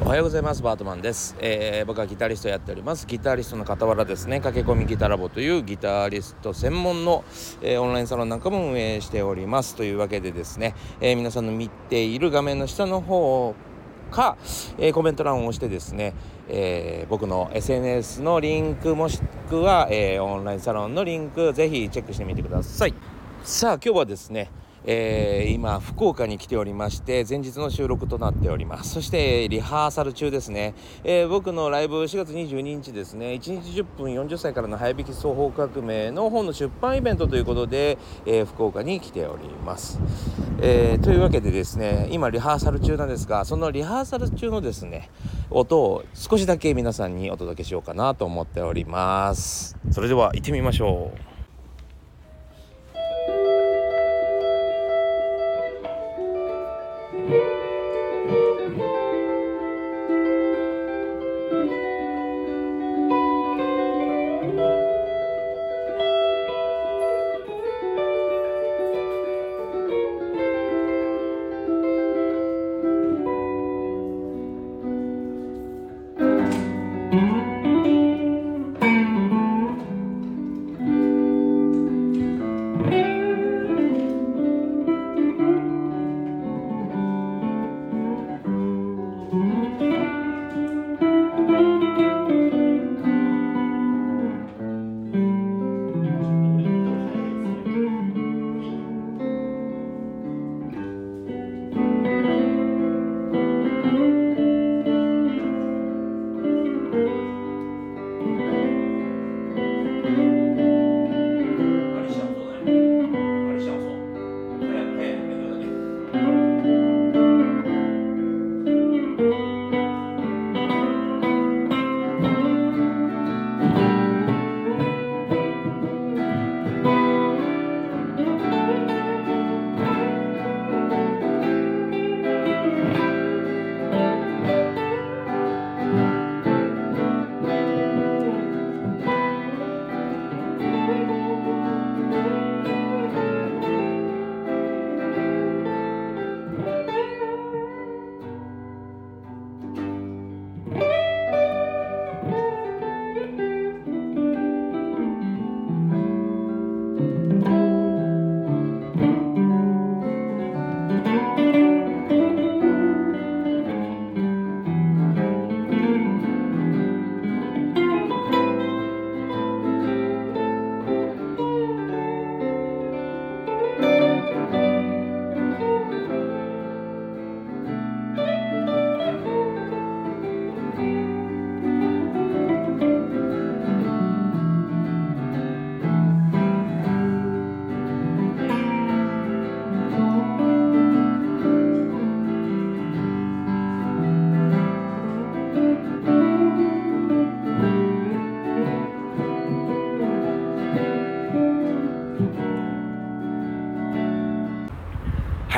おはようございますバートマンです、えー、僕はギタリストやっております。ギタリストの傍らですね駆け込みギタラボというギタリスト専門の、えー、オンラインサロンなんかも運営しておりますというわけでですね、えー、皆さんの見ている画面の下の方か、えコメント欄を押してですね、え僕の SNS のリンクもしくは、えオンラインサロンのリンクぜひチェックしてみてください。さあ今日はですねえー、今福岡に来ておりまして前日の収録となっております。そしてリハーサル中ですね、えー、僕のライブ4月22日ですね。1日10分40歳からの早引き双方革命の本の出版イベントということで、えー、福岡に来ております、えというわけでですね今リハーサル中なんですがそのリハーサル中のですね音を少しだけ皆さんにお届けしようかなと思っております。それでは行ってみましょう。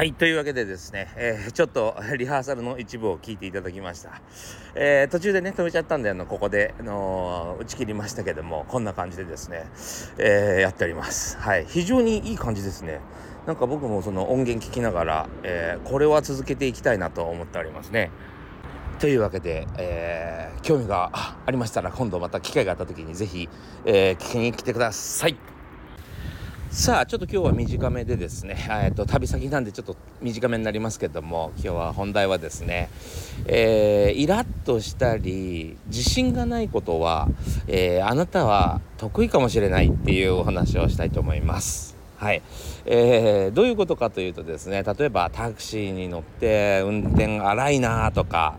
はいというわけでですね、えー、ちょっと リハーサルの一部を聞いていただきました、えー、途中でね止めちゃったんであのここで、あのー、打ち切りましたけどもこんな感じでですね、えやっております。はい非常にいい感じですね。なんか僕もその音源聞きながら、えこれは続けていきたいなと思っておりますね。というわけで、え興味がありましたら今度また機会があった時に是非、え聞きに来てください。さあちょっと今日は短めでですね、えーと、旅先なんでちょっと短めになりますけども今日は本題はですね、えー、イラッとしたり自信がないことは、えー、あなたは得意かもしれないっていうお話をしたいと思います。はい、えー、どういうことかというとですね例えばタクシーに乗って運転荒いなとか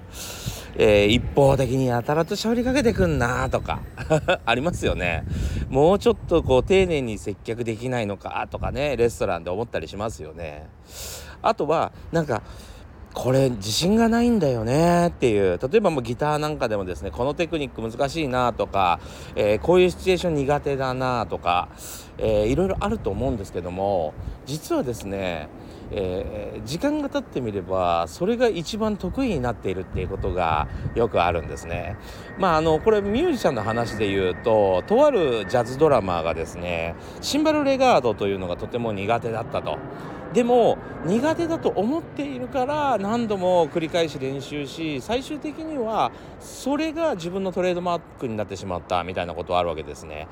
えー、一方的にやたらと喋りかけてくんなとか ありますよね。もうちょっとこう丁寧に接客できないのかとかねレストランで思ったりしますよね。あとはなんかこれ自信がないんだよねっていう例えばもうギターなんかでもですねこのテクニック難しいなとか、えー、こういうシチュエーション苦手だなとか、えー、いろいろあると思うんですけども実はですねえー、時間が経ってみればそれが一番得意になっているっていうことがよくあるんですね。まああのこれミュージシャンの話で言うととあるジャズドラマーがですねシンバルレガードというのがとても苦手だったと。でも苦手だと思っているから何度も繰り返し練習し最終的にはそれが自分のトレードマークになってしまったみたいなことはあるわけですね。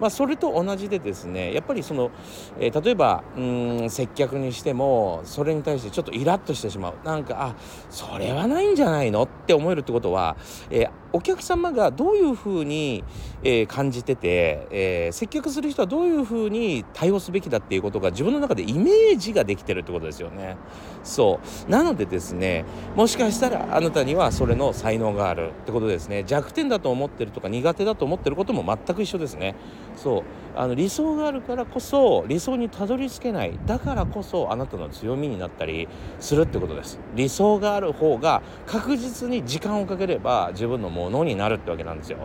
まあ、それと同じでですねやっぱりその、えー、例えばうん接客にしてもそれに対してちょっとイラッとしてしまうなんかあそれはないんじゃないの？って思えるってことは、えー、お客様がどういうふうに、えー、感じてて、え接客する人はどういうふうに対応すべきだっていうことが自分の中でイメージができてるってことですよね。そう。なのでですねもしかしたらあなたにはそれの才能があるってことですね。弱点だと思ってるとか苦手だと思ってることも全く一緒ですね。そう。あの理想があるからこそ理想にたどり着けない。だからこそあなたの強みになったりするってことです。理想がある方が確実に時間をかければ自分のものになるってわけなんですよ。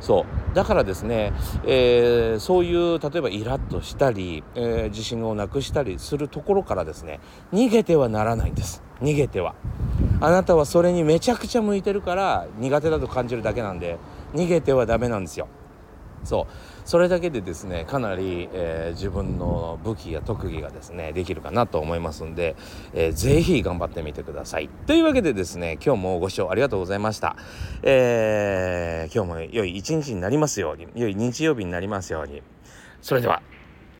そう。だからですね、えー、そういう例えばイラッとしたり、えー、自信をなくしたりするところからですね逃げてはならないんです。逃げては。あなたはそれにめちゃくちゃ向いてるから苦手だと感じるだけなんで逃げてはダメなんですよ。そう。それだけでですねかなり、えー、自分の武器や特技がですねできるかなと思いますんで、えー、ぜひ頑張ってみてください。というわけでですね今日もご視聴ありがとうございました、えー、今日も良い一日になりますように良い日曜日になりますように。それでは。